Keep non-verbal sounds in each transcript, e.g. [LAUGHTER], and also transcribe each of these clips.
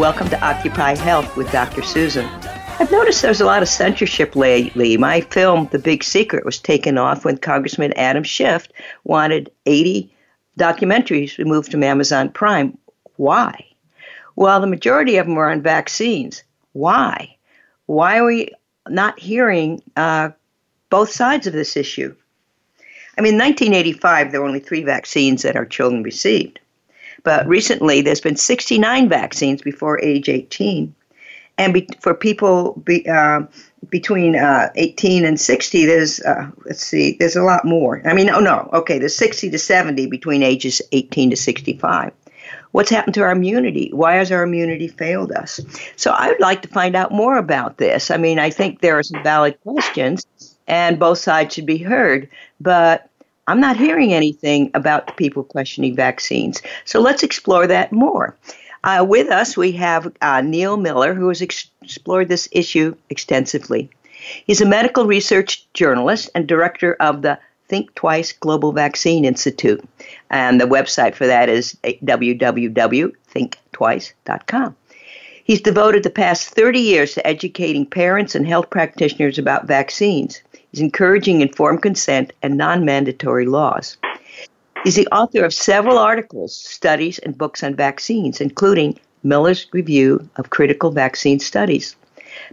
Welcome to Occupy Health with Dr. Susan. I've noticed there's a lot of censorship lately. My film, The Big Secret, was taken off when Congressman Adam Schiff wanted 80 documentaries removed from Amazon Prime. Why? Well, the majority of them are on vaccines. Why? Why are we not hearing uh, both sides of this issue? I mean, in 1985, there were only three vaccines that our children received. But recently, there's been 69 vaccines before age 18. And be, for people be, uh, between uh, 18 and 60, there's, uh, let's see, there's a lot more. I mean, oh no, okay, there's 60 to 70 between ages 18 to 65. What's happened to our immunity? Why has our immunity failed us? So I would like to find out more about this. I mean, I think there are some valid questions, and both sides should be heard. But I'm not hearing anything about people questioning vaccines. So let's explore that more. Uh, with us, we have uh, Neil Miller, who has ex- explored this issue extensively. He's a medical research journalist and director of the Think Twice Global Vaccine Institute. And the website for that is www.thinktwice.com. He's devoted the past 30 years to educating parents and health practitioners about vaccines. He's encouraging informed consent and non mandatory laws. He's the author of several articles, studies, and books on vaccines, including Miller's Review of Critical Vaccine Studies.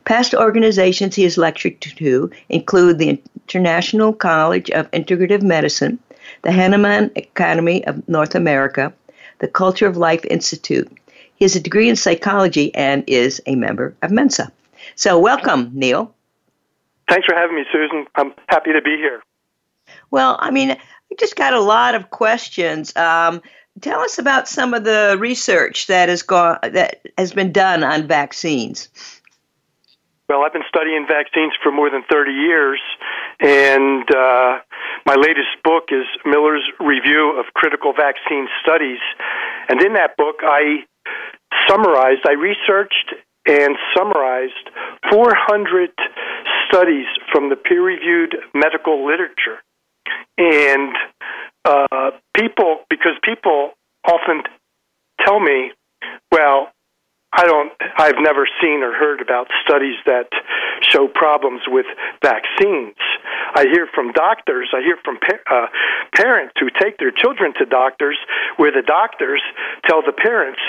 Past organizations he has lectured to include the International College of Integrative Medicine, the Hahnemann Academy of North America, the Culture of Life Institute. He has a degree in psychology and is a member of Mensa. So, welcome, Neil. Thanks for having me, Susan. I'm happy to be here. Well, I mean, I just got a lot of questions. Um, tell us about some of the research that has gone that has been done on vaccines. Well, I've been studying vaccines for more than 30 years, and uh, my latest book is Miller's Review of Critical Vaccine Studies. And in that book, I summarized, I researched and summarized 400 studies from the peer reviewed medical literature. And uh, people, because people often tell me, well, I don't, I've never seen or heard about studies that show problems with vaccines. I hear from doctors, I hear from pa- uh, parents who take their children to doctors where the doctors tell the parents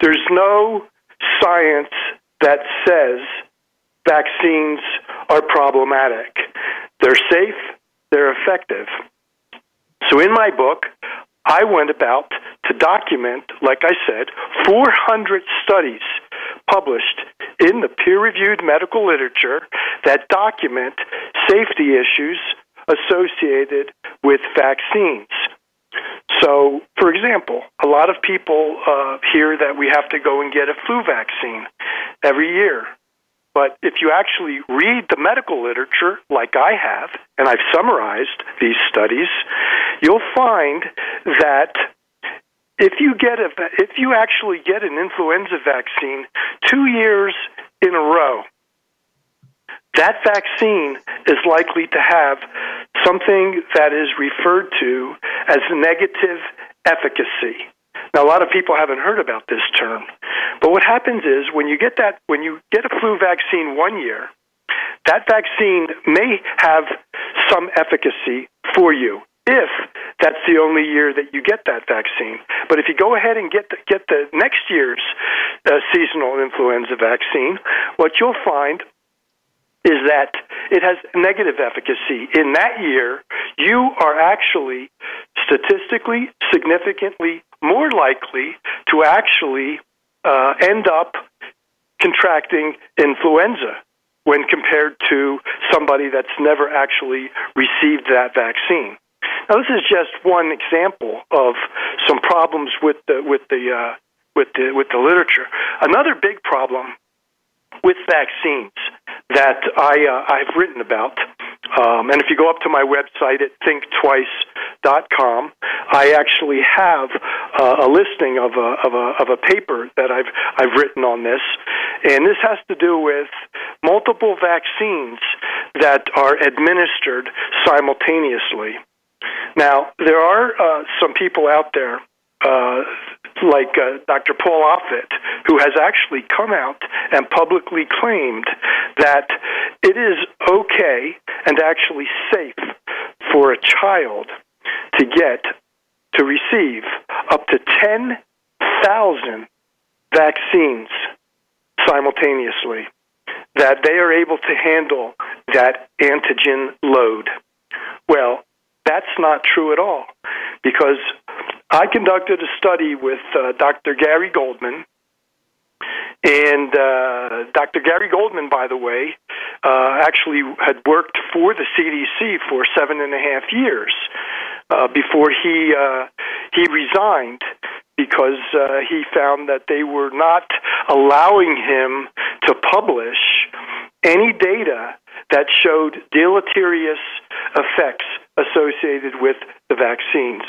there's no science that says vaccines are problematic. They're safe, they're effective. So in my book, I went about to document, like I said, 400 studies published in the peer reviewed medical literature that document safety issues associated with vaccines. So, for example, a lot of people uh, hear that we have to go and get a flu vaccine every year. But if you actually read the medical literature, like I have, and I've summarized these studies, you'll find that if you get a, if you actually get an influenza vaccine two years in a row, that vaccine is likely to have something that is referred to as negative efficacy. Now, a lot of people haven't heard about this term, but what happens is when you get that, when you get a flu vaccine one year, that vaccine may have some efficacy for you if that's the only year that you get that vaccine. But if you go ahead and get the, get the next year's uh, seasonal influenza vaccine, what you'll find is that it has negative efficacy. In that year, you are actually statistically significantly more likely to actually uh, end up contracting influenza when compared to somebody that's never actually received that vaccine. Now, this is just one example of some problems with the with the uh, with the with the literature. Another big problem with vaccines that I uh, I've written about, um, and if you go up to my website at thinktwice.com, I actually have uh, a listing of a, of a of a paper that I've I've written on this, and this has to do with multiple vaccines that are administered simultaneously. Now, there are uh, some people out there uh, like uh, Dr. Paul Offit, who has actually come out and publicly claimed that it is okay and actually safe for a child to get to receive up to 10,000 vaccines simultaneously, that they are able to handle that antigen load. Well, that's not true at all because I conducted a study with uh, Dr. Gary Goldman. And uh, Dr. Gary Goldman, by the way, uh, actually had worked for the CDC for seven and a half years uh, before he uh, he resigned because uh, he found that they were not allowing him to publish any data that showed deleterious effects associated with the vaccines.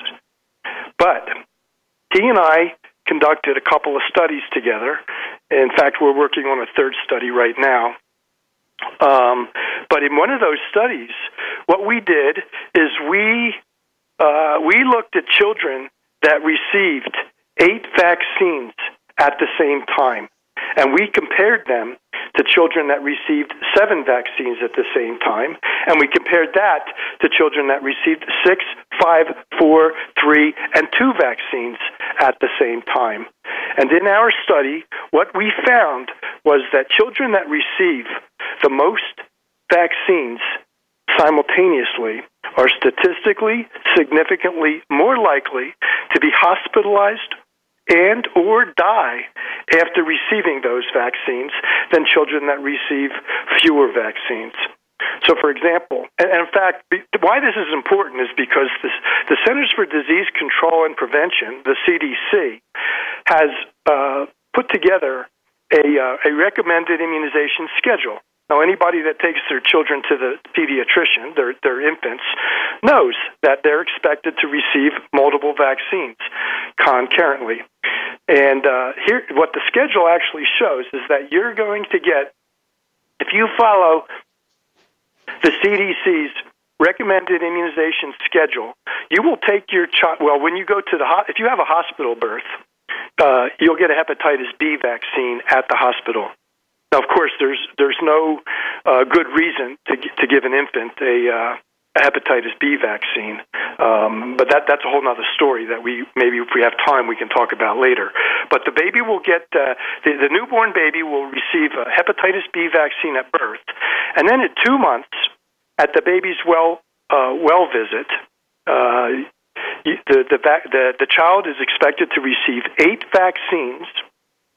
But he and I conducted a couple of studies together. In fact, we're working on a third study right now. Um, but in one of those studies, what we did is we uh, we looked at children that received eight vaccines at the same time, and we compared them to children that received seven vaccines at the same time, and we compared that to children that received six, five, four, three, and two vaccines at the same time. And in our study, what we found was that children that receive the most vaccines simultaneously are statistically significantly more likely to be hospitalized and or die after receiving those vaccines than children that receive fewer vaccines. So, for example, and in fact, why this is important is because this, the Centers for Disease Control and Prevention, the CDC, has uh, put together a, uh, a recommended immunization schedule now, anybody that takes their children to the pediatrician, their, their infants, knows that they're expected to receive multiple vaccines concurrently. And uh, here, what the schedule actually shows is that you're going to get, if you follow the CDC's recommended immunization schedule, you will take your child. Well, when you go to the ho- if you have a hospital birth, uh, you'll get a hepatitis B vaccine at the hospital. Now, of course, there's there's no uh, good reason to to give an infant a, uh, hepatitis B vaccine, um, but that that's a whole other story that we maybe if we have time we can talk about later. But the baby will get uh, the, the newborn baby will receive a hepatitis B vaccine at birth, and then at two months, at the baby's well uh, well visit. Uh, the, the the the child is expected to receive eight vaccines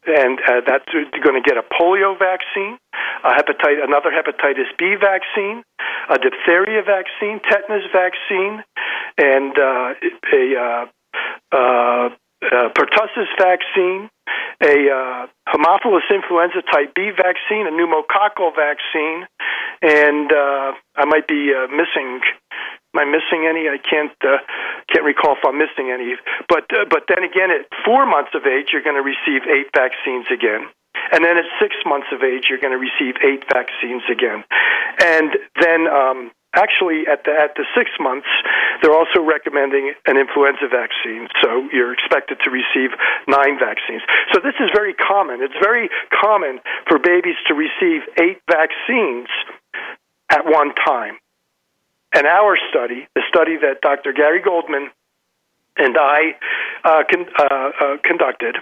and uh, that's going to get a polio vaccine, a hepatitis, another hepatitis B vaccine, a diphtheria vaccine, tetanus vaccine, and uh, a uh, uh, uh, pertussis vaccine, a uh, Haemophilus influenza type B vaccine, a pneumococcal vaccine, and uh, I might be uh, missing Am I missing any? I can't uh, can't recall if I'm missing any. But uh, but then again, at four months of age, you're going to receive eight vaccines again. And then at six months of age, you're going to receive eight vaccines again. And then um, actually at the at the six months, they're also recommending an influenza vaccine. So you're expected to receive nine vaccines. So this is very common. It's very common for babies to receive eight vaccines at one time. And our study, the study that Dr. Gary Goldman and I uh, con- uh, uh, conducted,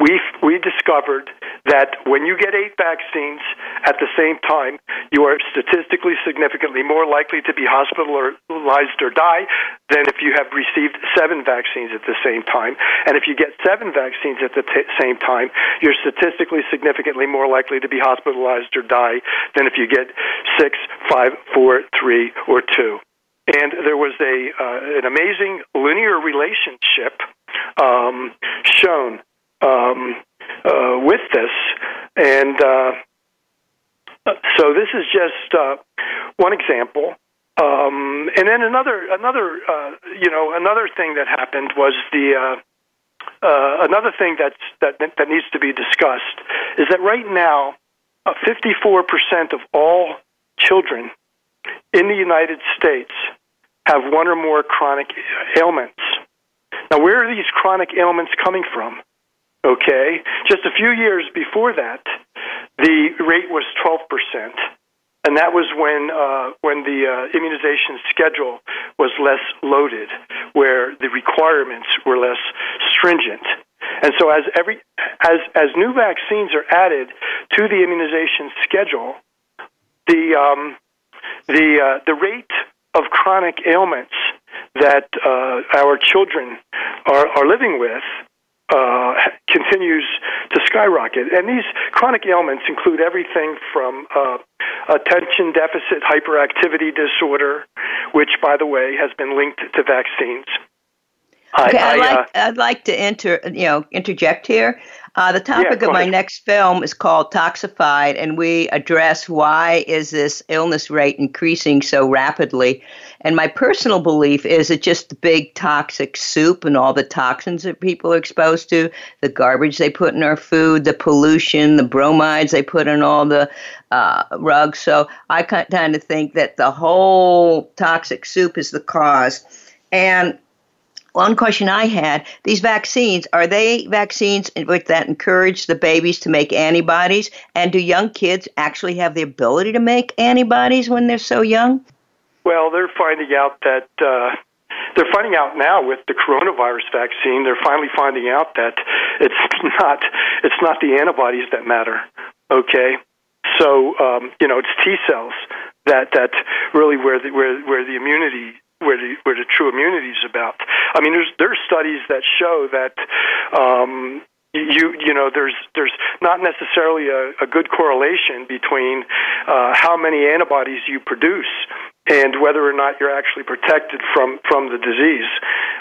we we discovered that when you get eight vaccines at the same time, you are statistically significantly more likely to be hospitalized or die than if you have received seven vaccines at the same time. And if you get seven vaccines at the t- same time, you're statistically significantly more likely to be hospitalized or die than if you get six, five, four, three, or two. and there was a uh, an amazing linear relationship um, shown um, uh, with this, and uh, so this is just uh, one example. Um, and then another another uh, you know another thing that happened was the uh, uh, another thing that's that that needs to be discussed is that right now, uh, 54% of all children in the United States have one or more chronic ailments. Now, where are these chronic ailments coming from? Okay, just a few years before that, the rate was 12% and that was when uh, when the uh, immunization schedule was less loaded, where the requirements were less stringent. And so, as every as as new vaccines are added to the immunization schedule, the um, the uh, the rate of chronic ailments that uh, our children are, are living with uh, continues to skyrocket. And these chronic ailments include everything from uh, attention deficit hyperactivity disorder, which, by the way, has been linked to vaccines. Okay, I, would like, uh, I'd like to inter, you know, interject here. Uh, the topic yeah, of my ahead. next film is called Toxified, and we address why is this illness rate increasing so rapidly. And my personal belief is it's just the big toxic soup and all the toxins that people are exposed to, the garbage they put in our food, the pollution, the bromides they put in all the uh, rugs. So I kind of think that the whole toxic soup is the cause. And one question I had these vaccines, are they vaccines which that encourage the babies to make antibodies? And do young kids actually have the ability to make antibodies when they're so young? Well, they're finding out that. Uh, they're finding out now with the coronavirus vaccine. They're finally finding out that it's [LAUGHS] not it's not the antibodies that matter. Okay, so um, you know it's T cells that that really where the where where the immunity where the where the true immunity is about. I mean, there's there's studies that show that um, you you know there's there's not necessarily a, a good correlation between uh, how many antibodies you produce and whether or not you're actually protected from from the disease.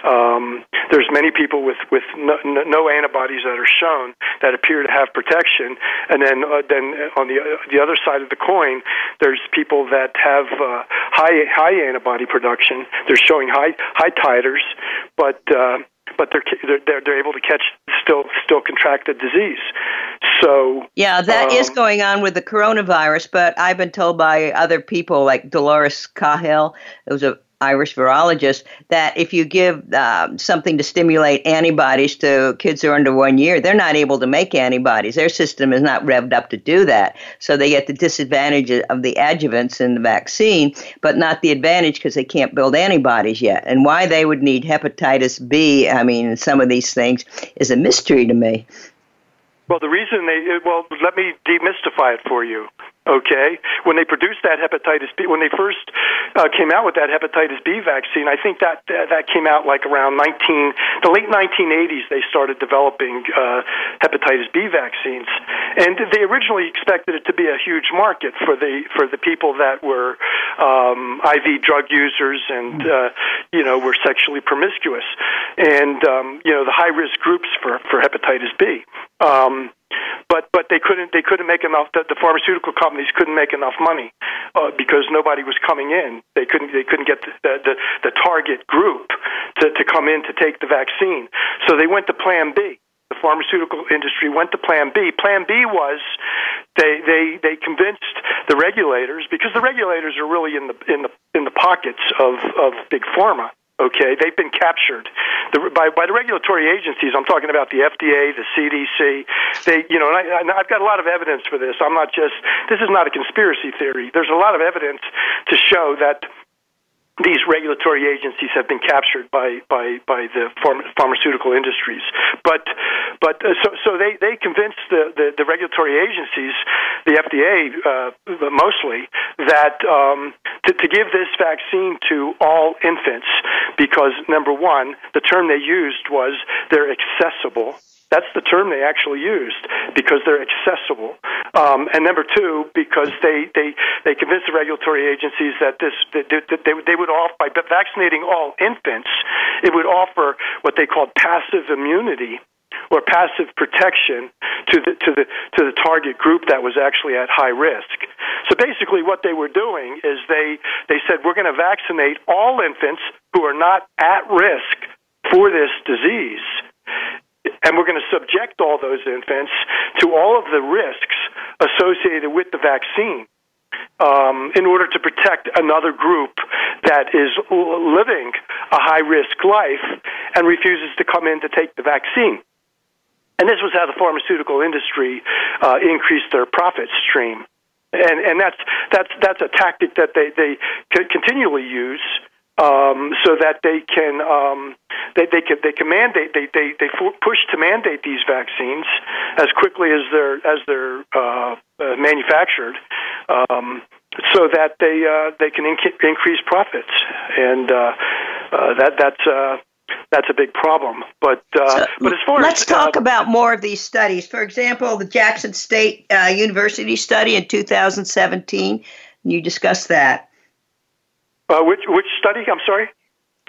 Um, there's many people with with no, no, antibodies that are shown that appear to have protection, and then uh, then on the uh, the other side of the coin, there's people that have uh, high high antibody production. They're showing high high titers, but uh, but they're they're they're able to catch still still contract the disease. So yeah, that um, is going on with the coronavirus. But I've been told by other people, like Dolores Cahill, who's a Irish virologist, that if you give uh, something to stimulate antibodies to kids who are under one year, they're not able to make antibodies. Their system is not revved up to do that. So they get the disadvantage of the adjuvants in the vaccine, but not the advantage because they can't build antibodies yet. And why they would need hepatitis B, I mean, some of these things, is a mystery to me. Well, the reason they well, let me demystify it for you. Okay, when they produced that hepatitis B, when they first uh, came out with that hepatitis B vaccine, I think that that came out like around 19 the late 1980s. They started developing uh, hepatitis B vaccines, and they originally expected it to be a huge market for the for the people that were um, IV drug users and uh, you know were sexually promiscuous, and um, you know the high risk groups for for hepatitis B. Um, but but they couldn't they couldn't make enough. The, the pharmaceutical companies couldn't make enough money uh, because nobody was coming in. They couldn't they couldn't get the, the the target group to to come in to take the vaccine. So they went to Plan B. The pharmaceutical industry went to Plan B. Plan B was they they they convinced the regulators because the regulators are really in the in the in the pockets of of big pharma Okay, they've been captured the, by by the regulatory agencies. I'm talking about the FDA, the CDC. They, you know, and, I, and I've got a lot of evidence for this. I'm not just. This is not a conspiracy theory. There's a lot of evidence to show that these regulatory agencies have been captured by by by the pharma, pharmaceutical industries. But but uh, so so they they convinced the the, the regulatory agencies, the FDA uh, mostly, that um, to, to give this vaccine to all infants because number one, the term they used was they're accessible That's the term they actually used because they're accessible. Um, and number two, because they, they, they convinced the regulatory agencies that this that they, they would offer by vaccinating all infants, it would offer what they called passive immunity or passive protection to the to the to the target group that was actually at high risk. So basically what they were doing is they they said we're going to vaccinate all infants who are not at risk for this disease. And we're going to subject all those infants to all of the risks associated with the vaccine. Um, in order to protect another group that is living a high risk life and refuses to come in to take the vaccine. And this was how the pharmaceutical industry uh, increased their profit stream. And, and that's, that's, that's a tactic that they, they continually use um, so that they can um, they, they can they can mandate they they they push to mandate these vaccines as quickly as they're as they're uh, uh, manufactured, um, so that they uh, they can inc- increase profits, and uh, uh, that that's. Uh, that's a big problem. But uh, so, but as far let's as, talk about more of these studies. For example, the Jackson State uh, University study in 2017. You discussed that. Uh, which which study? I'm sorry.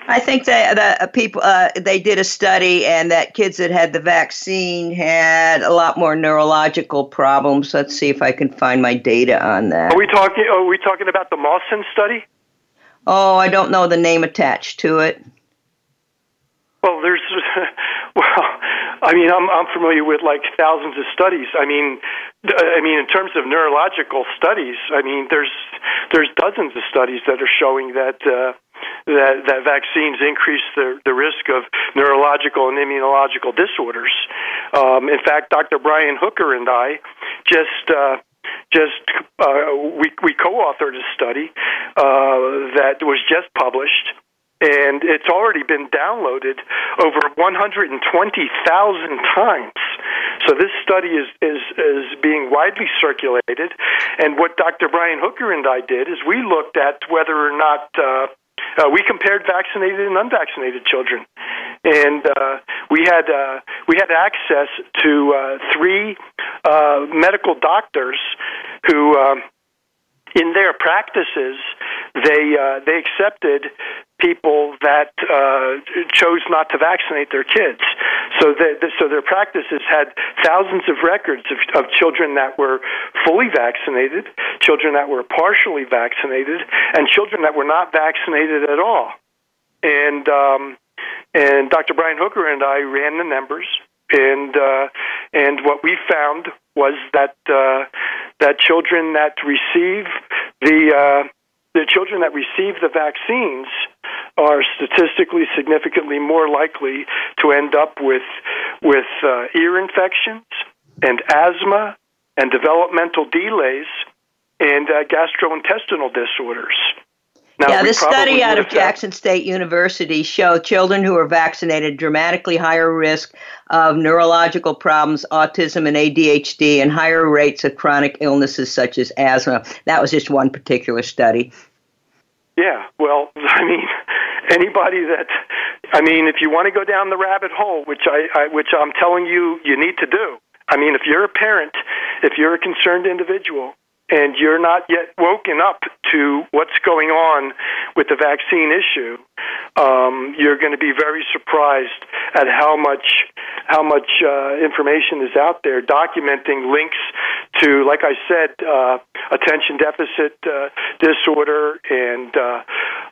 I think that the uh, people uh, they did a study, and that kids that had the vaccine had a lot more neurological problems. Let's see if I can find my data on that. Are we talking? Are we talking about the Mawson study? Oh, I don't know the name attached to it. Well, there's, [LAUGHS] well, I mean, I'm I'm familiar with like thousands of studies. I mean, I mean, in terms of neurological studies, I mean, there's there's dozens of studies that are showing that uh, that that vaccines increase the the risk of neurological and immunological disorders. Um, in fact, Dr. Brian Hooker and I just. Uh, just uh, we we co-authored a study uh, that was just published and it's already been downloaded over 120,000 times. So this study is, is, is being widely circulated. And what Dr. Brian Hooker and I did is we looked at whether or not uh, uh, we compared vaccinated and unvaccinated children, and uh, we had uh, we had access to uh, three uh, medical doctors who. In their practices, they uh, they accepted people that uh, chose not to vaccinate their kids. So, the, so their practices had thousands of records of, of children that were fully vaccinated, children that were partially vaccinated, and children that were not vaccinated at all. And um, and Dr. Brian Hooker and I ran the numbers, and uh, and what we found was that uh, that children that receive the uh, the children that receive the vaccines are statistically significantly more likely to end up with with uh, ear infections and asthma and developmental delays and uh, gastrointestinal disorders. Now, yeah, this study out of Jackson State University showed children who are vaccinated dramatically higher risk of neurological problems, autism, and ADHD, and higher rates of chronic illnesses such as asthma. That was just one particular study. Yeah, well, [LAUGHS] I mean, anybody that, I mean, if you want to go down the rabbit hole, which I, I which I'm telling you, you need to do. I mean, if you're a parent, if you're a concerned individual, and you're not yet woken up to what's going on with the vaccine issue, um, you're going to be very surprised at how much how much uh, information is out there documenting links to, like I said, uh, attention deficit uh, disorder and uh,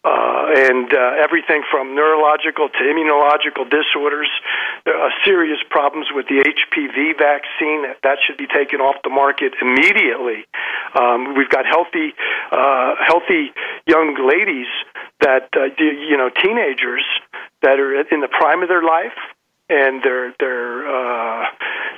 uh, and uh, everything from neurological to immunological disorders. There are serious problems with the HPV vaccine that should be taken off the market immediately. Um, we've got healthy uh healthy young ladies that you know teenagers that are in the prime of their life and they're they're, uh,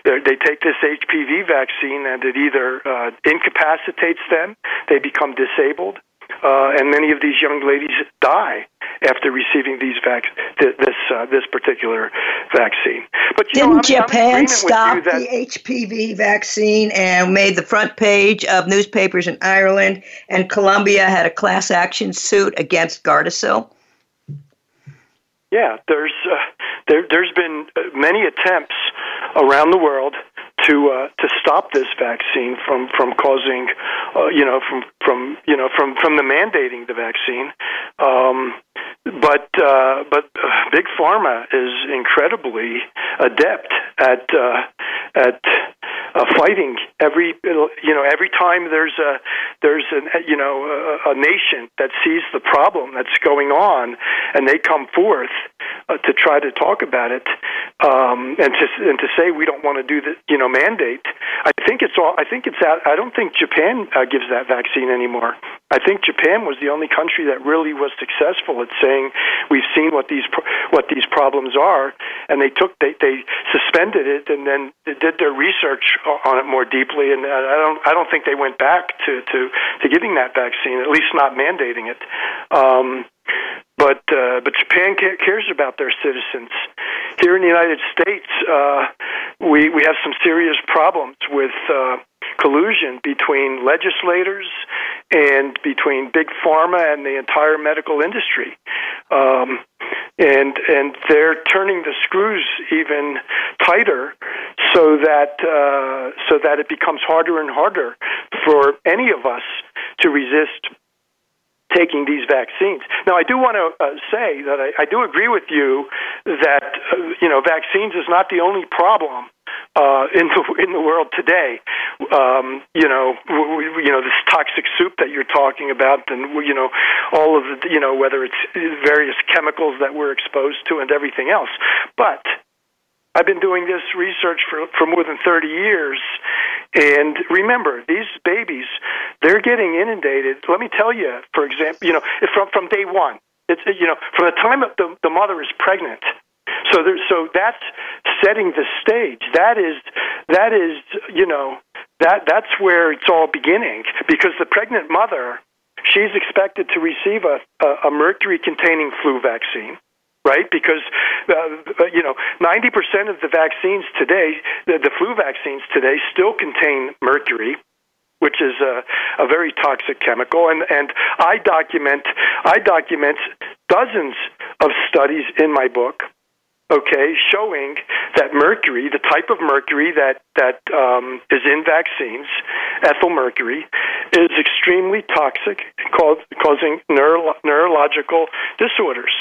they take this HPV vaccine and it either uh, incapacitates them, they become disabled, uh, and many of these young ladies die after receiving these vac- th- this uh, this particular vaccine. But didn't know, I'm, Japan I'm stop that- the HPV vaccine and made the front page of newspapers in Ireland? And Colombia had a class action suit against Gardasil. Yeah, there's uh, there, there's been uh, many attempts around the world to uh, to stop this vaccine from from causing, uh, you know, from from you know from from the mandating the vaccine. Um, but uh, but uh, big pharma is incredibly adept at uh, at uh, fighting every you know every time there's a there's a you know a, a nation that sees the problem that's going on and they come forth uh, to try to talk about it um, and to and to say we don't want to do the you know mandate. I think it's all. I think it's out. I don't think Japan uh, gives that vaccine anymore. I think Japan was the only country that really was successful at saying we've seen what these what these problems are, and they took they they suspended it and then did their research on it more deeply. And I don't I don't think they went back to to to giving that vaccine, at least not mandating it. Um, but uh, but Japan cares about their citizens. Here in the United States, uh, we we have some serious problems with uh, collusion between legislators and between big pharma and the entire medical industry. Um, and and they're turning the screws even tighter so that uh, so that it becomes harder and harder for any of us to resist taking these vaccines. Now, I do want to uh, say that I, I do agree with you that uh, you know vaccines is not the only problem uh, in the in the world today. Um, you know, w- you know this toxic soup that you're talking about, and you know all of the you know whether it's various chemicals that we're exposed to and everything else. But I've been doing this research for for more than 30 years, and remember, these babies, they're getting inundated. Let me tell you, for example, you know, from from day one, it's you know, from the time the the mother is pregnant. So there, so that's setting the stage. That is that is you know that that's where it's all beginning because the pregnant mother she's expected to receive a, a, a mercury containing flu vaccine right? Because uh, uh you know, ninety percent of the vaccines today, the, the flu vaccines today, still contain mercury which is a, a very toxic chemical. And, and I document I document dozens of studies in my book okay, showing that mercury, the type of mercury that that um, is in vaccines, ethyl mercury, is extremely toxic, cause, causing neuro- neurological disorders.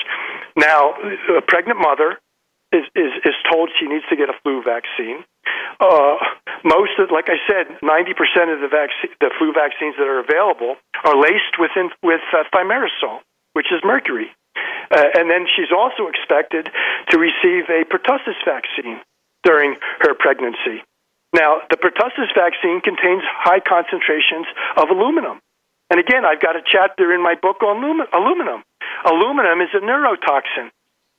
Now, a pregnant mother is, is is told she needs to get a flu vaccine. Uh, most of, like I said, ninety percent of the vaccine, the flu vaccines that are available are laced with with uh, thimerosal, which is mercury. Uh, and then she's also expected to receive a pertussis vaccine during her pregnancy. Now, the pertussis vaccine contains high concentrations of aluminum. And again, I've got a chapter in my book on aluminum. Aluminum is a neurotoxin.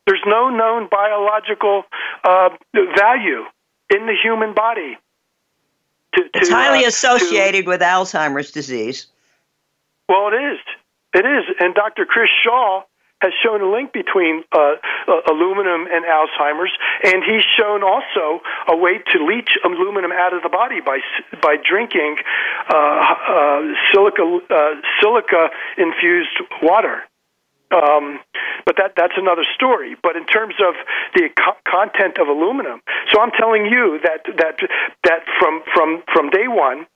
There's no known biological uh, value in the human body. To, to, it's highly uh, associated to, with Alzheimer's disease. Well, it is. It is. And Dr. Chris Shaw has shown a link between uh, uh, aluminum and Alzheimer's, and he's shown also a way to leach aluminum out of the body by by drinking uh, uh, silica uh, silica infused water. Um, but that that's another story. But in terms of the co- content of aluminum, so I'm telling you that that that from from from day one,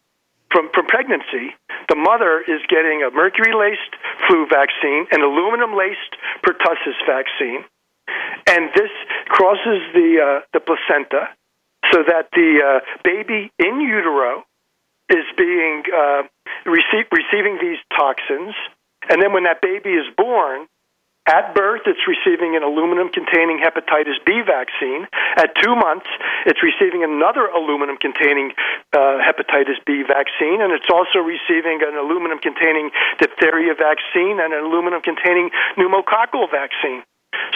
from, from pregnancy, the mother is getting a mercury laced flu vaccine, an aluminum laced pertussis vaccine, and this crosses the, uh, the placenta so that the uh, baby in utero is being uh, receive, receiving these toxins. And then when that baby is born, at birth, it's receiving an aluminum containing hepatitis B vaccine. At two months, it's receiving another aluminum containing uh, hepatitis B vaccine, and it's also receiving an aluminum containing diphtheria vaccine and an aluminum containing pneumococcal vaccine.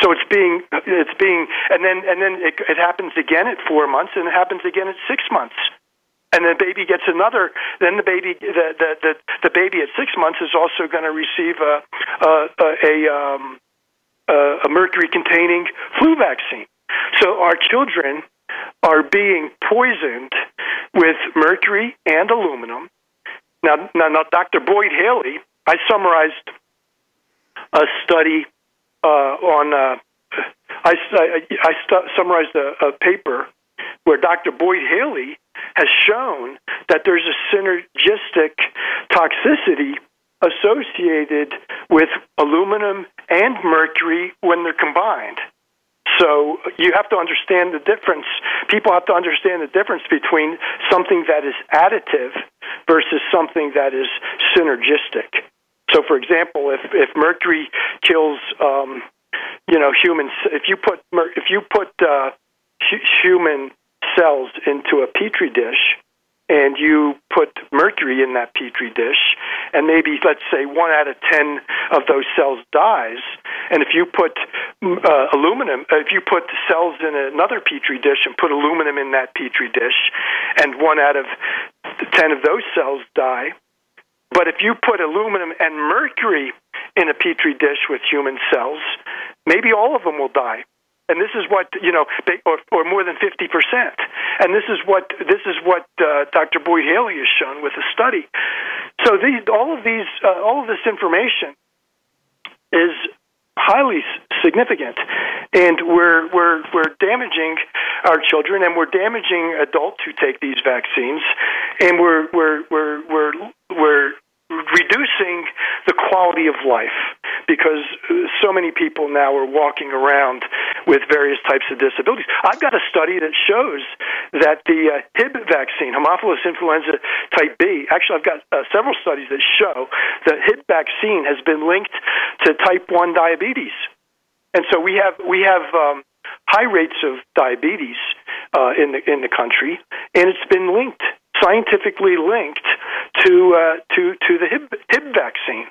So it's being it's being and then and then it, it happens again at four months and it happens again at six months and the baby gets another. Then the baby, the the the, the baby at six months is also going to receive a a, a, um, a mercury containing flu vaccine. So our children are being poisoned with mercury and aluminum. Now, now, now Dr. Boyd Haley, I summarized a study uh, on. Uh, I, I, I stu- summarized a, a paper where Dr. Boyd Haley has shown that there's a synergistic toxicity associated with aluminum and mercury when they're combined. So you have to understand the difference. People have to understand the difference between something that is additive versus something that is synergistic. So, for example, if if mercury kills, um, you know, humans, if you put if you put uh, human cells into a petri dish, and you put mercury in that petri dish, and maybe let's say one out of ten of those cells dies, and if you put uh, aluminum, if you put the cells in another petri dish and put aluminum in that petri dish, and one out of ten of those cells die, but if you put aluminum and mercury in a petri dish with human cells, maybe all of them will die and this is what you know, or, or more than fifty percent. And this is what this is what uh, Dr. Boyd Haley has shown with the study. So these, all of these, uh, all of this information is highly significant, and we're we're we're damaging our children, and we're damaging adults who take these vaccines, and we're we're we're we're we're reducing the quality of life because so many people now are walking around with various types of disabilities. I've got a study that shows that the uh, Hib vaccine, Haemophilus influenza type B, actually, I've got uh, several studies that show that Hib vaccine has been linked to type 1 diabetes. And so we have, we have, um, high rates of diabetes uh, in the in the country, and it's been linked scientifically linked to uh, to to the Hib, Hib vaccine.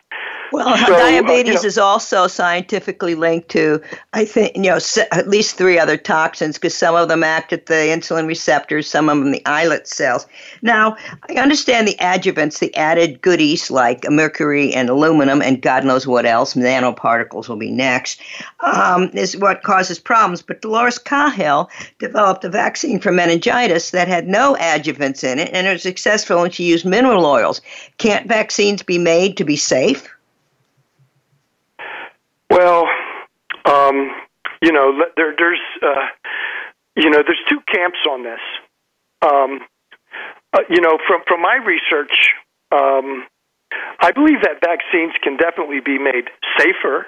Well, so, diabetes uh, you know, is also scientifically linked to, I think, you know, at least three other toxins because some of them act at the insulin receptors, some of them the islet cells. Now, I understand the adjuvants, the added goodies like mercury and aluminum, and God knows what else, nanoparticles will be next, um, is what causes problems. But Dolores Cahill developed a vaccine for meningitis that had no adjuvants in it, and it was successful, and she used mineral oils. Can't vaccines be made to be safe? Well, um, you know, there, there's, uh, you know, there's two camps on this. Um, uh, you know, from from my research, um, I believe that vaccines can definitely be made safer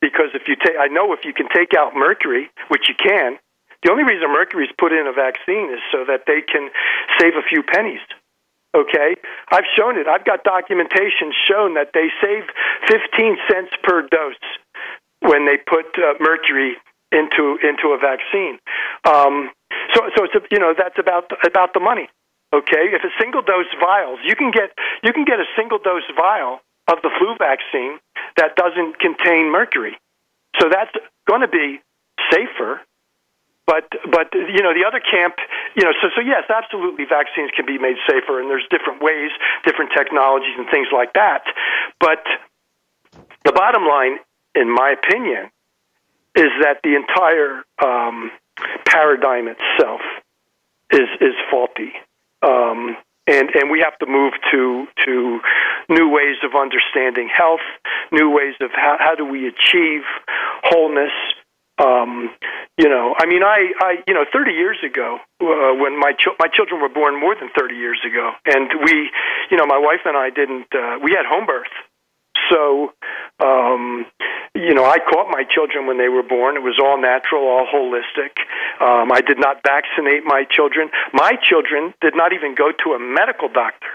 because if you take, I know if you can take out mercury, which you can. The only reason mercury is put in a vaccine is so that they can save a few pennies. Okay, I've shown it. I've got documentation shown that they save 15 cents per dose when they put uh, mercury into into a vaccine. Um, so so it's a, you know that's about about the money. Okay, if a single dose vials, you can get you can get a single dose vial of the flu vaccine that doesn't contain mercury. So that's going to be safer. But but you know the other camp, you know so so yes, absolutely vaccines can be made safer, and there's different ways, different technologies, and things like that. But the bottom line in my opinion, is that the entire um, paradigm itself is is faulty, um, and and we have to move to to new ways of understanding health, new ways of how, how do we achieve wholeness. Um, you know, I mean, I, I, you know, 30 years ago, uh, when my ch- my children were born, more than 30 years ago, and we, you know, my wife and I didn't, uh, we had home birth, so, um, you know, I caught my children when they were born. It was all natural, all holistic. Um, I did not vaccinate my children. My children did not even go to a medical doctor.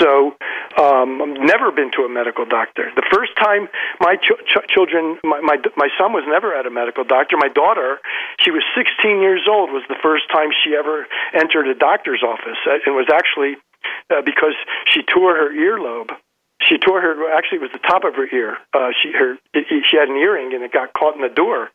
So, um, I've never been to a medical doctor. The first time my ch- ch- children, my, my my son was never at a medical doctor. My daughter, she was 16 years old, was the first time she ever entered a doctor's office, and was actually uh, because she tore her earlobe she tore her actually it was the top of her ear. Uh she her it, she had an earring and it got caught in the door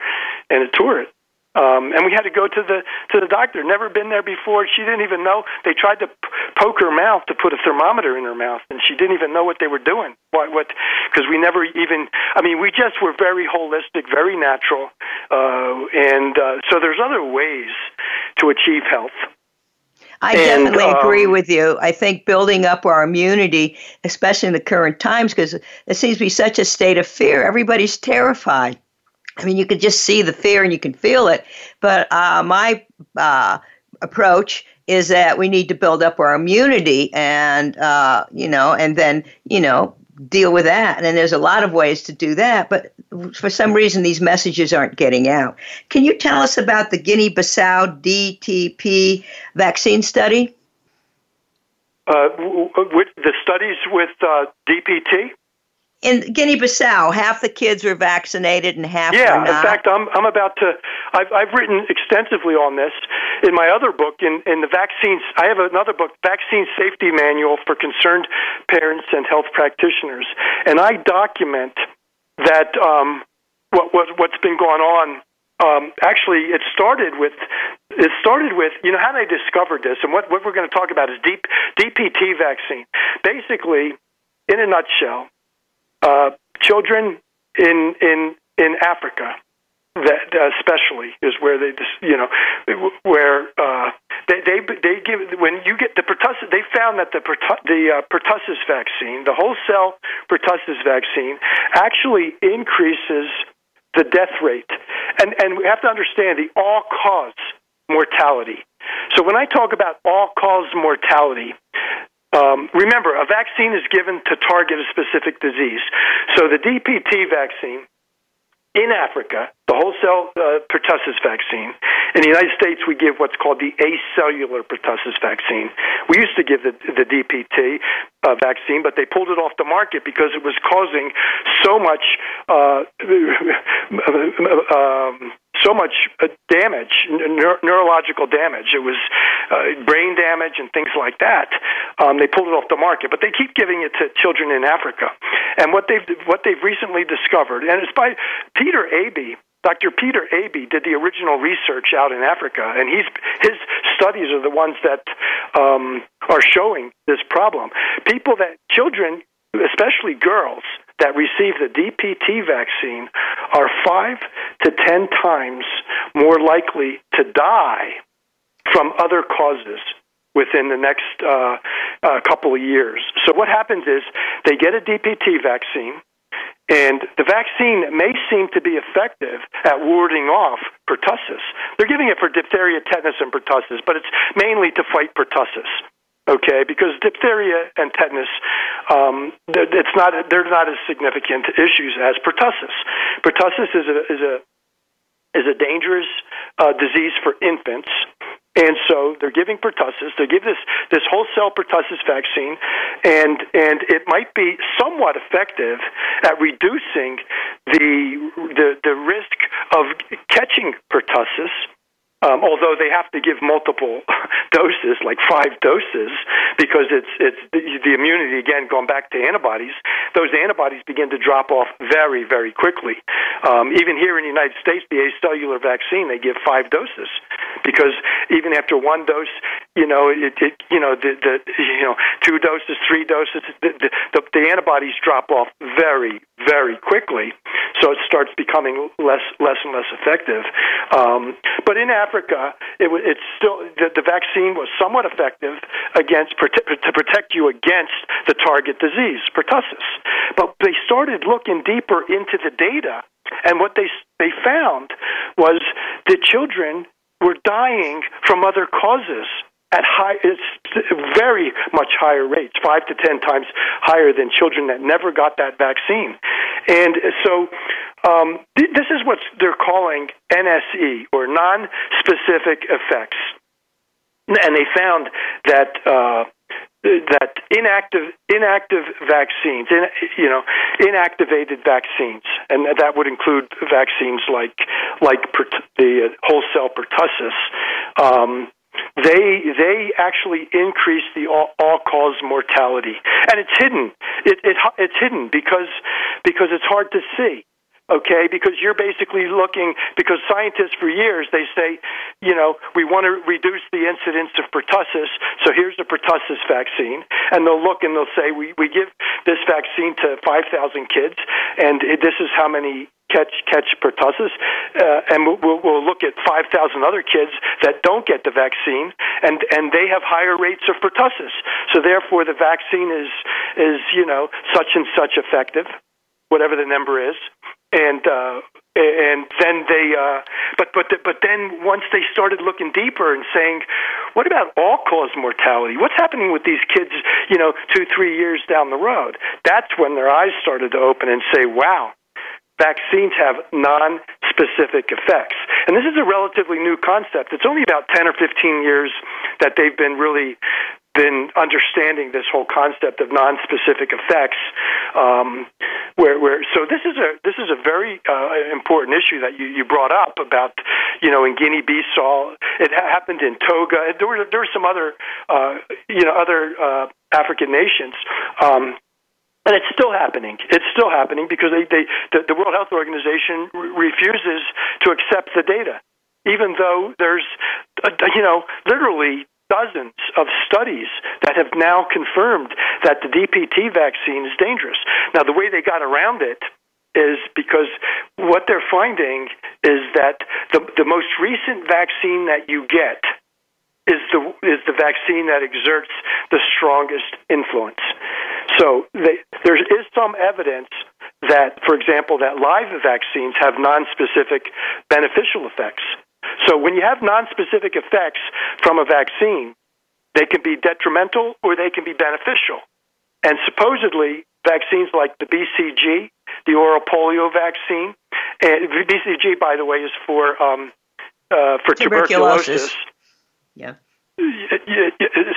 and it tore it. Um and we had to go to the to the doctor. Never been there before. She didn't even know. They tried to p- poke her mouth to put a thermometer in her mouth and she didn't even know what they were doing. What what because we never even i mean we just were very holistic very natural uh and uh so there's other ways to achieve health I and, definitely um, agree with you. I think building up our immunity, especially in the current times, because it seems to be such a state of fear. Everybody's terrified. I mean, you can just see the fear and you can feel it. But uh, my uh, approach is that we need to build up our immunity and uh, you know and then you know deal with that. And there's a lot of ways to do that but for some reason these messages aren't getting out. Can you tell us about the guinea-bissau dtp vaccine study? Uh, the studies with uh, dpt in Guinea-Bissau, half the kids were vaccinated and half yeah, were not. in fact, I'm I'm about to. I've I've written extensively on this in my other book in in the vaccines. I have another book, Vaccine Safety Manual for Concerned Parents and Health Practitioners, and I document that um, what what what's been going on. Um, actually, it started with it started with you know how they discovered this, and what what we're going to talk about is deep DPT vaccine. Basically, in a nutshell uh, children in in in Africa that especially is where they just you know where uh, they they they give when you get the pertussis they found that the the uh, pertussis vaccine the whole cell pertussis vaccine actually increases the death rate. And and we have to understand the all cause mortality. So when I talk about all cause mortality um, remember, a vaccine is given to target a specific disease. So the DPT vaccine in Africa, the whole cell uh, pertussis vaccine. In the United States, we give what's called the acellular pertussis vaccine. We used to give the, the DPT uh, vaccine, but they pulled it off the market because it was causing so much uh, [LAUGHS] um, so much uh, damage, neur- neurological damage. It was uh, brain damage and things like that. Um, they pulled it off the market, but they keep giving it to children in Africa. And what they've what they've recently discovered, and it's by Peter Aaby. Dr. Peter Aaby did the original research out in Africa, and he's his studies are the ones that um, are showing this problem. People that children, especially girls, that receive the DPT vaccine are five to ten times more likely to die from other causes within the next uh, uh, couple of years. So what happens is they get a DPT vaccine. And the vaccine may seem to be effective at warding off pertussis. They're giving it for diphtheria, tetanus, and pertussis, but it's mainly to fight pertussis okay? Because diphtheria and tetanus, um, it's not they're not as significant issues as pertussis. Pertussis is a is a is a dangerous uh, disease for infants. And so they're giving pertussis. They give this this whole cell pertussis vaccine, and and it might be somewhat effective at reducing the the the risk of catching pertussis um, although they have to give multiple [LAUGHS] doses, like five doses, because it's it's the, the immunity again going back to antibodies. Those antibodies begin to drop off very very quickly. Um, even here in the United States, the acellular vaccine they give five doses because even after one dose, you know it, it you know the, the you know two doses, three doses, the, the, the antibodies drop off very very quickly, so it starts becoming less less and less effective. Um, but in Africa it, it's still the, the vaccine was somewhat effective against to protect you against the target disease, pertussis. But they started looking deeper into the data, and what they they found was the children were dying from other causes at high, very much higher rates, five to ten times higher than children that never got that vaccine. And so um, th- this is what they're calling NSE or non-specific effects, and they found that. Uh, that inactive inactive vaccines, in, you know, inactivated vaccines, and that would include vaccines like like the whole cell pertussis. Um, they they actually increase the all, all cause mortality, and it's hidden. It, it it's hidden because because it's hard to see okay? Because you're basically looking because scientists for years they say you know we want to reduce the incidence of pertussis so here's the pertussis vaccine. And they'll look and they'll say we we give this vaccine to 5000 kids and this is how many catch catch pertussis, uh, and we'll, we'll look at 5,000 other kids that don't get the vaccine, and and they have higher rates of pertussis. So therefore, the vaccine is is you know such and such effective, whatever the number is, and uh, and then they uh but but but then once they started looking deeper and saying what about all cause mortality? What's happening with these kids you know 2 3 years down the road? That's when their eyes started to open and say wow vaccines have non-specific effects. And this is a relatively new concept. It's only about 10 or 15 years that they've been really been understanding this whole concept of non-specific effects. Um, where, where, so this is a this is a very uh, important issue that you, you brought up about, you know, in Guinea-Bissau, it happened in Togo. There were there were some other, uh, you know, other uh, African nations. Um, and it's still happening. It's still happening because they, they the, the World Health Organization re- refuses to accept the data, even though there's, uh, you know, literally dozens of studies that have now confirmed that the DPT vaccine is dangerous. Now, the way they got around it is because what they're finding is that the, the most recent vaccine that you get is the is the vaccine that exerts the strongest influence. So they, there is some evidence that, for example, that live vaccines have non-specific beneficial effects. So when you have nonspecific effects from a vaccine, they can be detrimental or they can be beneficial. And supposedly, vaccines like the BCG, the oral polio vaccine, and BCG, by the way, is for um, uh, for tuberculosis. tuberculosis. Yeah.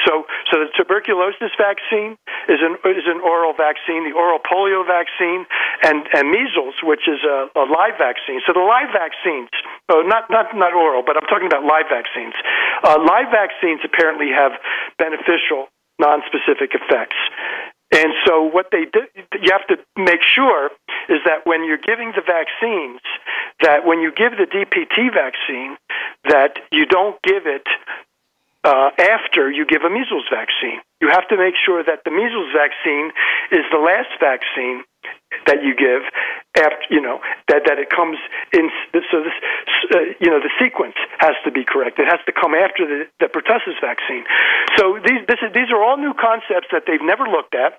So, so the tuberculosis vaccine is an is an oral vaccine. The oral polio vaccine and and measles, which is a, a live vaccine. So the live vaccines, oh, not not not oral, but I'm talking about live vaccines. Uh, live vaccines apparently have beneficial non-specific effects. And so what they do, you have to make sure is that when you're giving the vaccines, that when you give the DPT vaccine, that you don't give it uh, after you give a measles vaccine. You have to make sure that the measles vaccine is the last vaccine that you give after you know that that it comes in so this uh, you know the sequence has to be correct. It has to come after the, the pertussis vaccine. So these this is, these are all new concepts that they've never looked at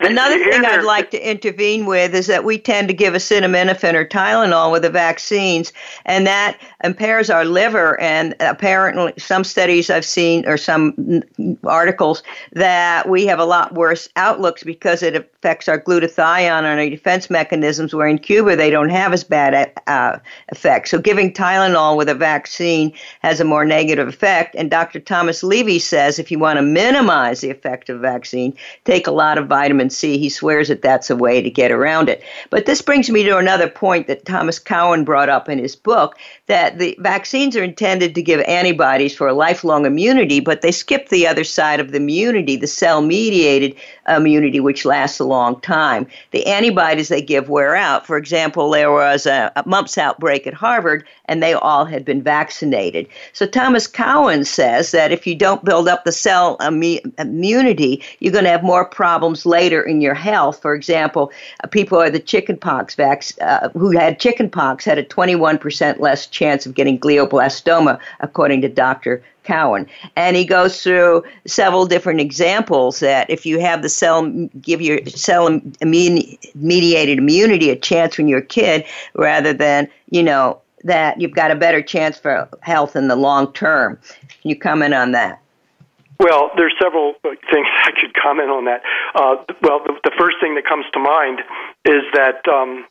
Another thing I'd like to intervene with is that we tend to give acetaminophen or Tylenol with the vaccines, and that impairs our liver. And apparently, some studies I've seen or some articles that we have a lot worse outlooks because it affects our glutathione and our defense mechanisms. Where in Cuba they don't have as bad uh, effect. So giving Tylenol with a vaccine has a more negative effect. And Dr. Thomas Levy says if you want to minimize the effect of vaccine, take a lot of vitamin C. He swears that that's a way to get around it. But this brings me to another point that Thomas Cowan brought up in his book that the vaccines are intended to give antibodies for a lifelong immunity, but they skip the other side of the immunity, the cell mediated immunity, which lasts a long time. The antibodies they give wear out. For example, there was a, a mumps outbreak at Harvard, and they all had been vaccinated. So Thomas Cowan says that if you don't build up the cell immunity, you're going to have more problems later in your health. For example, uh, people had the chickenpox vac- uh, who had chickenpox had a 21% less chance of getting glioblastoma, according to Dr. Cowan. And he goes through several different examples that if you have the cell, give your cell mediated immunity a chance when you're a kid rather than, you know, that you've got a better chance for health in the long term. Can you comment on that? Well, there's several things I could comment on that. Uh, well, the, the, first thing that comes to mind is that um,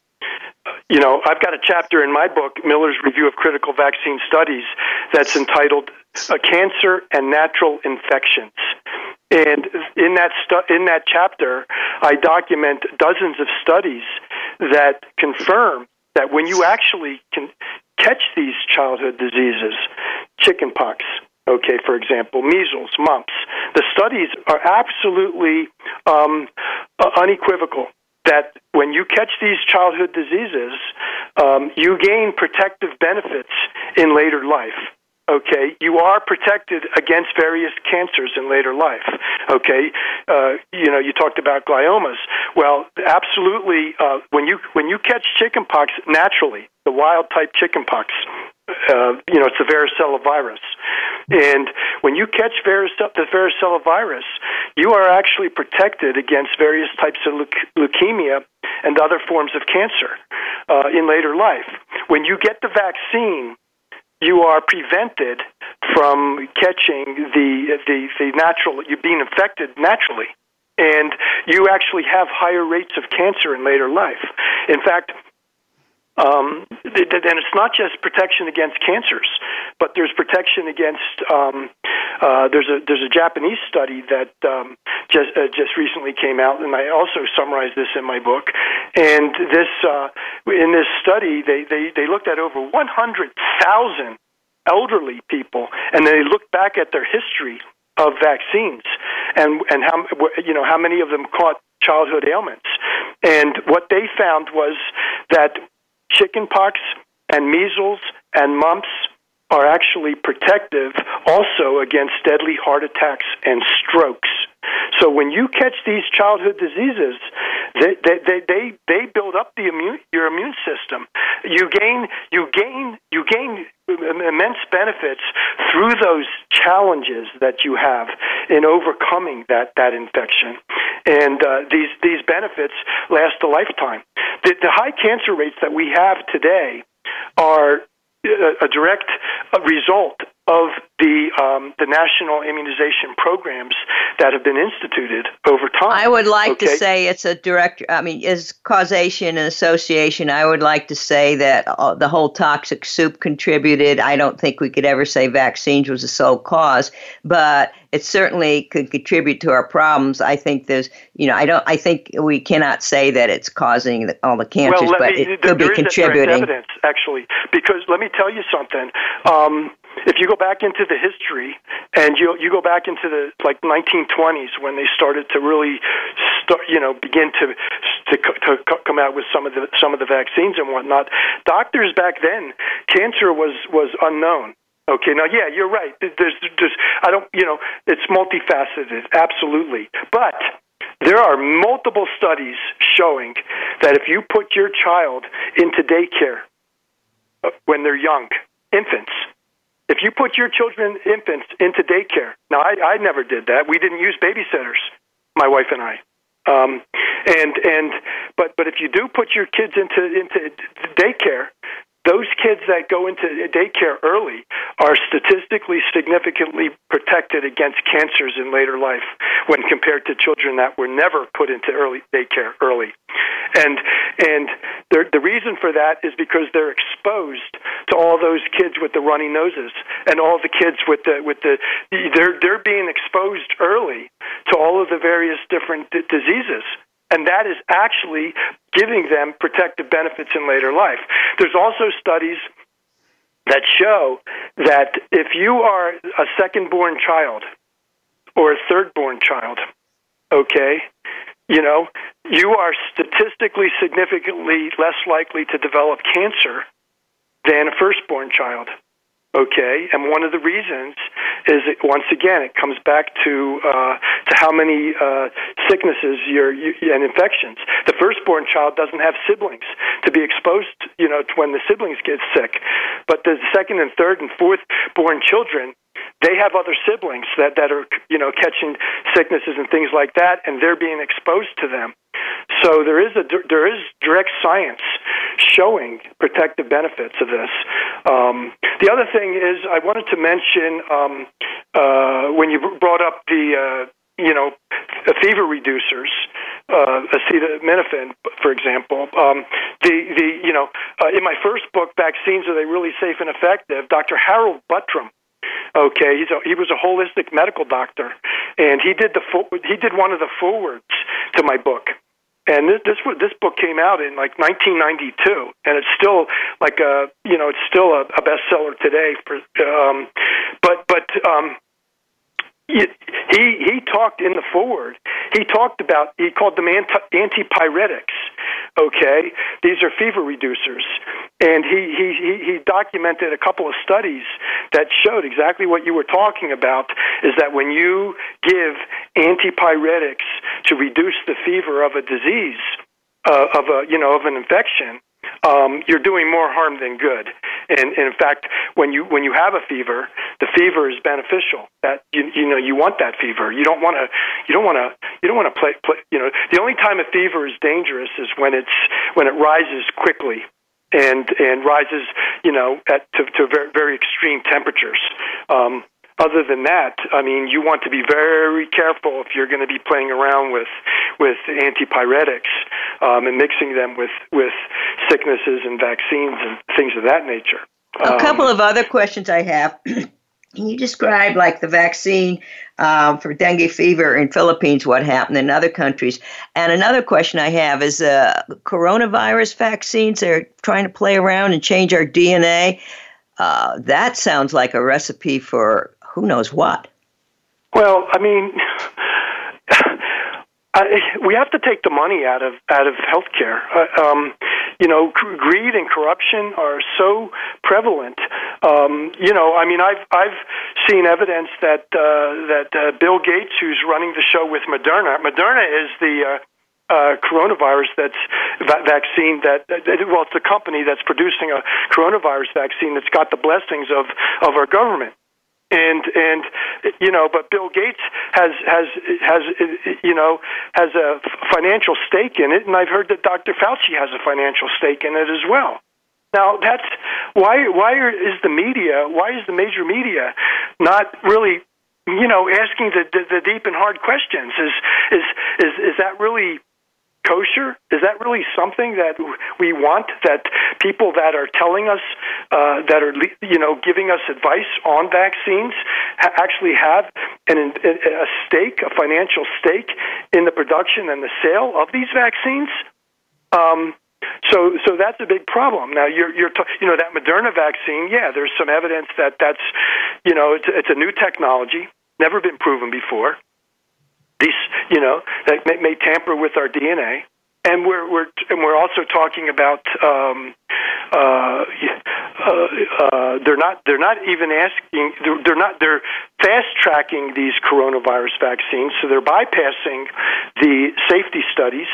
you know I've got a chapter in my book, Miller's Review of Critical Vaccine Studies, that's entitled uh, "Cancer and Natural Infections." And in that stu- in that chapter, I document dozens of studies that confirm that when you actually can catch these childhood diseases, chickenpox, okay, for example, measles, mumps. The studies are absolutely um, uh, unequivocal that when you catch these childhood diseases, um, you gain protective benefits in later life. Okay, you are protected against various cancers in later life. Okay, uh, you know you talked about gliomas. Well, absolutely. Uh, when you when you catch chickenpox naturally, the wild type chickenpox, uh, you know, it's the varicella virus. And when you catch varicella, the varicella virus, you are actually protected against various types of leukemia and other forms of cancer. uh, in later life. When you get the vaccine, you are prevented from catching the the, the natural you being infected naturally. And you actually have higher rates of cancer in later life. In fact um, and it's not just protection against cancers, but there's protection against. Um, uh, there's a there's a Japanese study that um, just uh, just recently came out, and I also summarized this in my book. And this uh, in this study, they they they looked at over 100,000 elderly people, and they looked back at their history of vaccines and and how you know how many of them caught childhood ailments. And what they found was that chickenpox and measles and mumps are actually protective also against deadly heart attacks and strokes. So when you catch these childhood diseases, they they they they, they build up the immune your immune system. You gain you gain you gain immense benefits through those challenges that you have in overcoming that that infection. And uh, these these benefits last a lifetime. The, the high cancer rates that we have today are a direct result of the um, the national immunization programs that have been instituted over time. I would like okay? to say it's a direct. I mean, is causation and association. I would like to say that uh, the whole toxic soup contributed. I don't think we could ever say vaccines was the sole cause, but it certainly could contribute to our problems. I think there's, you know, I don't. I think we cannot say that it's causing the, all the cancers, well, but me, it could be contributing. evidence, actually, because let me tell you something. Um, if you go back into the history and you you go back into the like 1920s when they started to really start, you know, begin to to, to come out with some of the some of the vaccines and whatnot, doctors back then, cancer was was unknown. Okay, now yeah, you're right. There's there's I don't you know it's multifaceted, absolutely, but there are multiple studies showing that if you put your child into daycare uh, when they're young, infants, if you put your children, infants, into daycare, now I, I never did that. We didn't use babysitters, my wife and I. Um, and and but but if you do put your kids into into daycare, those kids that go into daycare early are statistically significantly protected against cancers in later life when compared to children that were never put into early daycare early. And and the reason for that is because they're exposed to all those kids with the runny noses and all the kids with the with the they're they're being exposed early to all of the various different d- diseases and that is actually giving them protective benefits in later life. There's also studies that show that if you are a second born child or a third born child, okay, you know, you are statistically significantly less likely to develop cancer than a firstborn child. Okay, and one of the reasons is that once again it comes back to uh, to how many uh, sicknesses you're, you, and infections. The firstborn child doesn't have siblings to be exposed, you know, to when the siblings get sick, but the second and third and fourth born children they have other siblings that that are you know catching sicknesses and things like that, and they're being exposed to them. So there is a there is direct science showing protective benefits of this. Um, the other thing is I wanted to mention um, uh, when you brought up the uh, you know fever reducers, uh, acetaminophen, for example. Um, the the you know uh, in my first book, vaccines are they really safe and effective? Dr. Harold Buttram Okay, he's a, he was a holistic medical doctor, and he did the he did one of the forwards to my book. And this this this book came out in like 1992, and it's still like a you know it's still a, a bestseller today. For um, but but um, he he talked in the forward. He talked about he called them anti, antipyretics. Okay, these are fever reducers, and he he he documented a couple of studies that showed exactly what you were talking about. Is that when you give antipyretics to reduce the fever of a disease, uh, of a you know of an infection, um, you're doing more harm than good. And, and in fact, when you when you have a fever, the fever is beneficial. That you you know you want that fever. You don't want to you don't want to you don't want to play, play. You know, the only time a fever is dangerous is when it's when it rises quickly and and rises, you know, at to, to very, very extreme temperatures. Um, other than that, I mean, you want to be very careful if you're going to be playing around with with antipyretics um, and mixing them with with sicknesses and vaccines and things of that nature. A um, couple of other questions I have. [CLEARS THROAT] Can you describe, like the vaccine um, for dengue fever in Philippines, what happened in other countries? And another question I have is uh, coronavirus vaccines. They're trying to play around and change our DNA. Uh, that sounds like a recipe for who knows what. Well, I mean, [LAUGHS] I, we have to take the money out of out of healthcare. Uh, um, you know, greed and corruption are so prevalent. Um, you know, I mean, I've I've seen evidence that uh, that uh, Bill Gates, who's running the show with Moderna, Moderna is the uh, uh, coronavirus that's va- vaccine that, that well it's a company that's producing a coronavirus vaccine that's got the blessings of of our government and and you know but bill gates has has has you know has a financial stake in it. And i've heard that dr fauci has a financial stake in it as well. Now that's why why is the media why is the major media not really you know asking the the, the deep and hard questions? Is is is is that really kosher? Is that really something that we want? That people that are telling us, uh, that are you know giving us advice on vaccines, ha- actually have an, a stake, a financial stake in the production and the sale of these vaccines? Um, so, so that's a big problem. Now, you're, you're, t- you know, that Moderna vaccine. Yeah, there's some evidence that that's, you know, it's, it's a new technology, never been proven before these, you know, that may, may tamper with our DNA. And we're we're and we're also talking about um, uh, uh, uh, they're not they're not even asking they're, they're not they're fast tracking these coronavirus vaccines so they're bypassing the safety studies.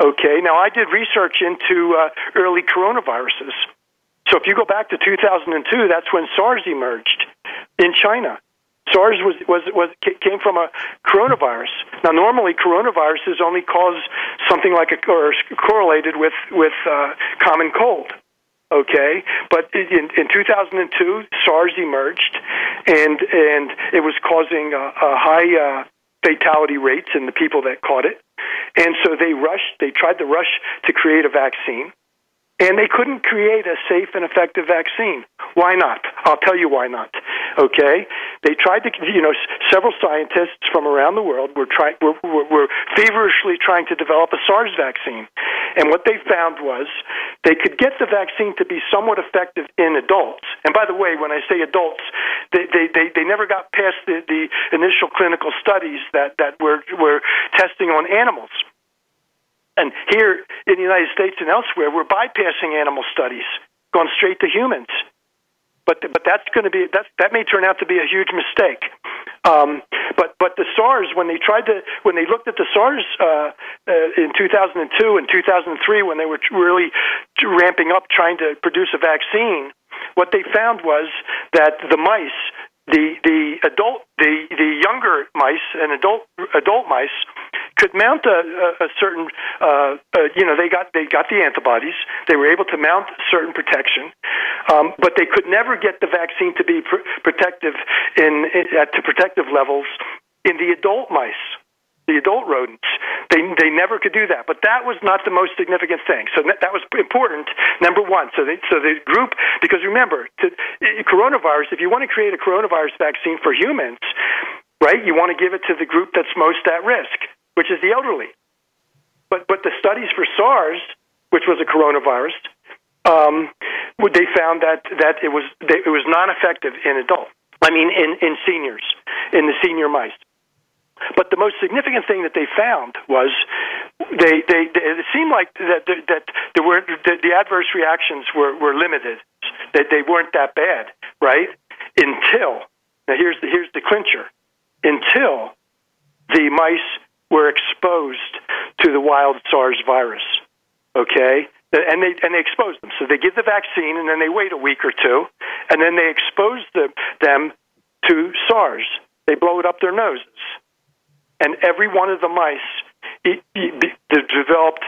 Okay, now I did research into uh, early coronaviruses. So if you go back to 2002, that's when SARS emerged in China. SARS was, was, was came from a coronavirus. Now, normally coronaviruses only cause something like a or correlated with with uh, common cold. Okay, but in, in 2002, SARS emerged, and and it was causing a, a high uh, fatality rates in the people that caught it, and so they rushed. They tried to rush to create a vaccine and they couldn't create a safe and effective vaccine. Why not? I'll tell you why not. Okay, they tried to. You know, several scientists from around the world were trying were, were, were feverishly trying to develop a SARS vaccine, and what they found was they could get the vaccine to be somewhat effective in adults. And by the way, when I say adults, they they they, they never got past the, the initial clinical studies that that were were testing on animals. And here in the United States and elsewhere, we're bypassing animal studies, going straight to humans. But but that's going to be that that may turn out to be a huge mistake. Um, but but the SARS when they tried to when they looked at the SARS uh, uh, in 2002 and 2003 when they were really ramping up trying to produce a vaccine, what they found was that the mice the the adult the the younger mice and adult adult mice could mount a, a, a certain uh, uh, you know they got they got the antibodies. They were able to mount certain protection um, but they could never get the vaccine to be pr- protective in, in at to protective levels in the adult mice the adult rodents. They they never could do that, but that was not the most significant thing. So that was important. Number one. So they, so the group because remember, to, coronavirus. If you want to create a coronavirus vaccine for humans, right? You want to give it to the group that's most at risk, which is the elderly. But but the studies for SARS, which was a coronavirus, um, they found that that it was it was non effective in adults. I mean, in in seniors, in the senior mice. But the most significant thing that they found was they, they, they it seemed like that that there were that the adverse reactions were, were limited, that they weren't that bad, right? Until now, here's the here's the clincher. Until the mice were exposed to the wild SARS virus, okay, and they and they expose them. So they give the vaccine, and then they wait a week or two, and then they expose the, them to SARS. They blow it up their noses and every one of the mice it, it, it developed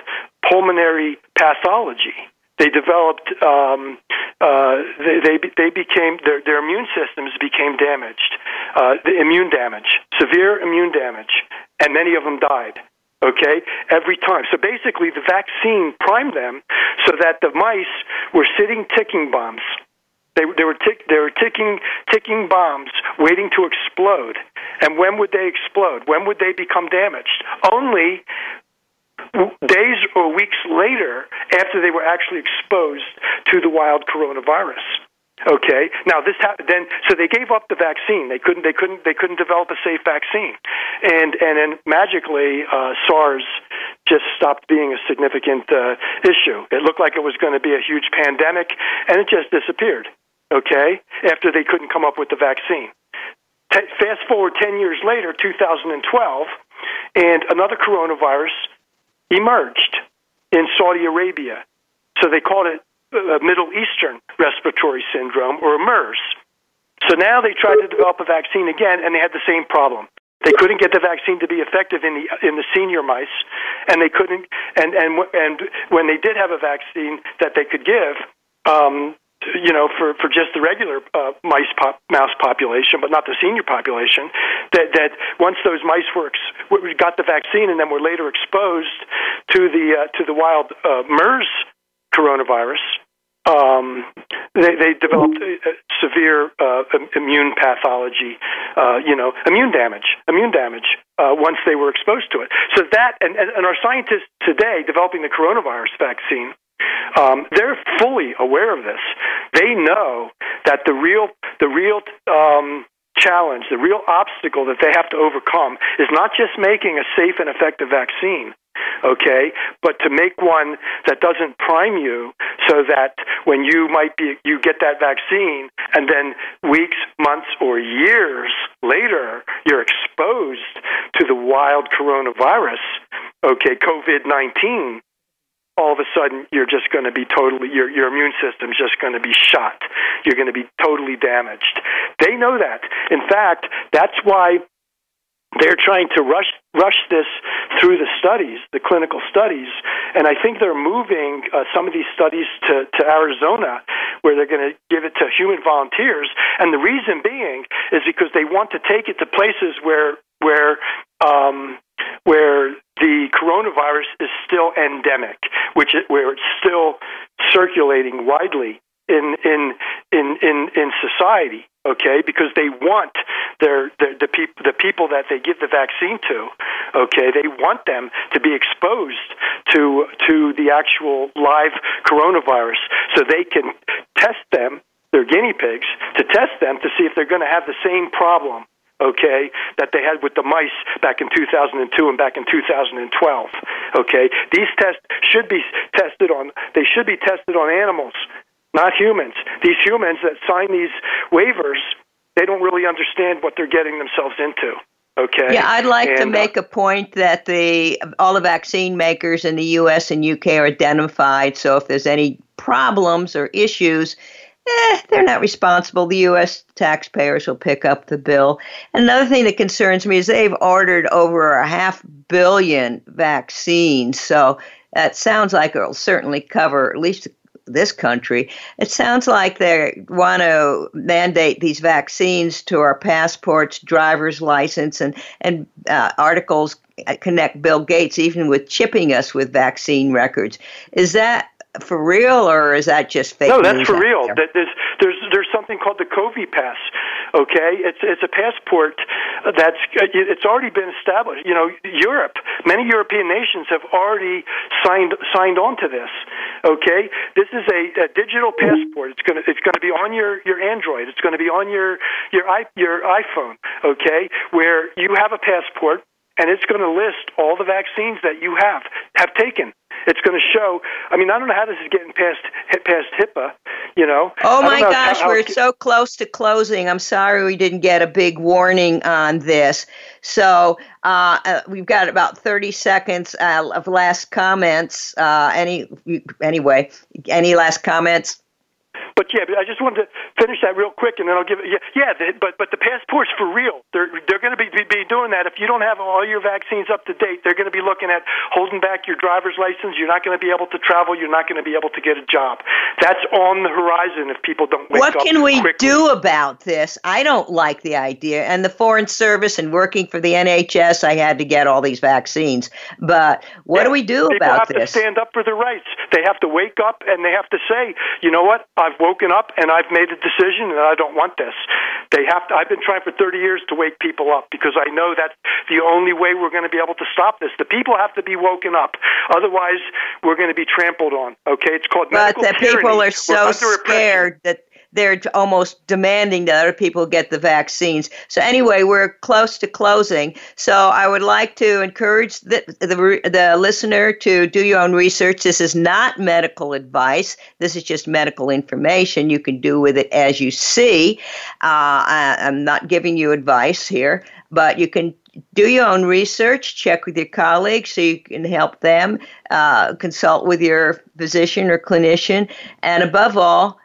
pulmonary pathology. they developed um, uh, they, they they became their their immune systems became damaged, uh, the immune damage, severe immune damage, and many of them died. Okay, every time. So basically, the vaccine primed them so that the mice were sitting ticking bombs. They, they were tick, they were ticking ticking bombs waiting to explode. And when would they explode? When would they become damaged? Only days or weeks later after they were actually exposed to the wild coronavirus. Okay. Now this happened then. So they gave up the vaccine. They couldn't. They couldn't. They couldn't develop a safe vaccine, and and then magically uh, SARS just stopped being a significant uh, issue. It looked like it was going to be a huge pandemic, and it just disappeared. Okay. After they couldn't come up with the vaccine. T- fast forward ten years later, 2012, and another coronavirus emerged in Saudi Arabia. So they called it uh, Middle Eastern Respiratory Syndrome, or MERS. So now they tried to develop a vaccine again, and they had the same problem. They couldn't get the vaccine to be effective in the in the senior mice, and they couldn't. And and and when they did have a vaccine that they could give, um, you know, for, for just the regular uh, mice pop, mouse population, but not the senior population, that, that once those mice were ex- got the vaccine and then were later exposed to the uh, to the wild uh, MERS coronavirus, um, they, they developed a, a severe uh, immune pathology, uh, you know, immune damage, immune damage uh, once they were exposed to it. So that, and, and our scientists today developing the coronavirus vaccine um, they're fully aware of this. They know that the real the real um, challenge, the real obstacle that they have to overcome is not just making a safe and effective vaccine, okay, but to make one that doesn't prime you so that when you might be you get that vaccine and then weeks, months or years later you're exposed to the wild coronavirus, okay, COVID-19 all of a sudden you're just going to be totally your your immune system's just going to be shot. You're going to be totally damaged. They know that. In fact, that's why they're trying to rush rush this through the studies, the clinical studies, and I think they're moving uh, some of these studies to, to Arizona, where they're going to give it to human volunteers. And the reason being is because they want to take it to places where where um, where the coronavirus is still endemic, which is, where it's still circulating widely in in in in, in society. Okay, because they want their, their the people the people that they give the vaccine to. Okay, they want them to be exposed to to the actual live coronavirus, so they can test them. They're guinea pigs to test them to see if they're going to have the same problem okay, that they had with the mice back in 2002 and back in 2012. Okay, these tests should be tested on. They should be tested on animals, not humans. These humans that sign these waivers, they don't really understand what they're getting themselves into. Okay. Yeah, I'd like and, to uh, make a point that the all the vaccine makers in the U.S. and U.K. are identified. So if there's any problems or issues, eh, they're not responsible. The U.S. taxpayers will pick up the bill. Another thing that concerns me is they've ordered over a half billion vaccines. So that sounds like it'll certainly cover at least this country. It sounds like they want to mandate these vaccines to our passports, driver's license, and and uh, articles connect Bill Gates even with chipping us with vaccine records. Is that for real, or is that just fake? No, that's for real. There? There's there's there's something called the COVID pass. Okay, it's it's a passport that's it's already been established. You know, Europe, many European nations have already signed signed on to this. Okay, this is a, a digital passport. It's gonna it's gonna be on your your Android. It's gonna be on your your i your iPhone. Okay, where you have a passport and it's going to list all the vaccines that you have have taken. It's going to show. I mean, I don't know how this is getting past past HIPAA. You know. Oh my gosh, how, how we're so close to closing. I'm sorry we didn't get a big warning on this. So uh, uh we've got about 30 seconds uh, of last comments. Uh, any anyway, any last comments? but yeah, I just wanted to finish that real quick, and then I'll give it. Yeah, yeah. The, but but the passports for real. They're they're going to be, be be doing that. If you don't have all your vaccines up to date, they're going to be looking at holding back your driver's license. You're not going to be able to travel. You're not going to be able to get a job. That's on the horizon if people don't wake what. Can we quickly. do about this? I don't like the idea. And the Foreign Service and working for the NHS, I had to get all these vaccines. But what yeah, do we do about people about have to stand up for their rights. They have to wake up and they have to say, you know what? I've woken up and I've made a decision and I don't want this. They have to. I've been trying for 30 years to wake people up because I know that's the only way we're going to be able to stop this. The people have to be woken up. Otherwise, we're going to be trampled on. Okay, it's called but the tyranny. people are so scared that they're almost demanding that other people get the vaccines. So anyway, we're close to closing. So I would like to encourage the, the, the listener to do your own research. This is not medical advice. This is just medical information. You can do with it as you see. Uh, I, I'm not giving you advice here, but you can do your own research, check with your colleagues so you can help them, uh, consult with your physician or clinician, and above all,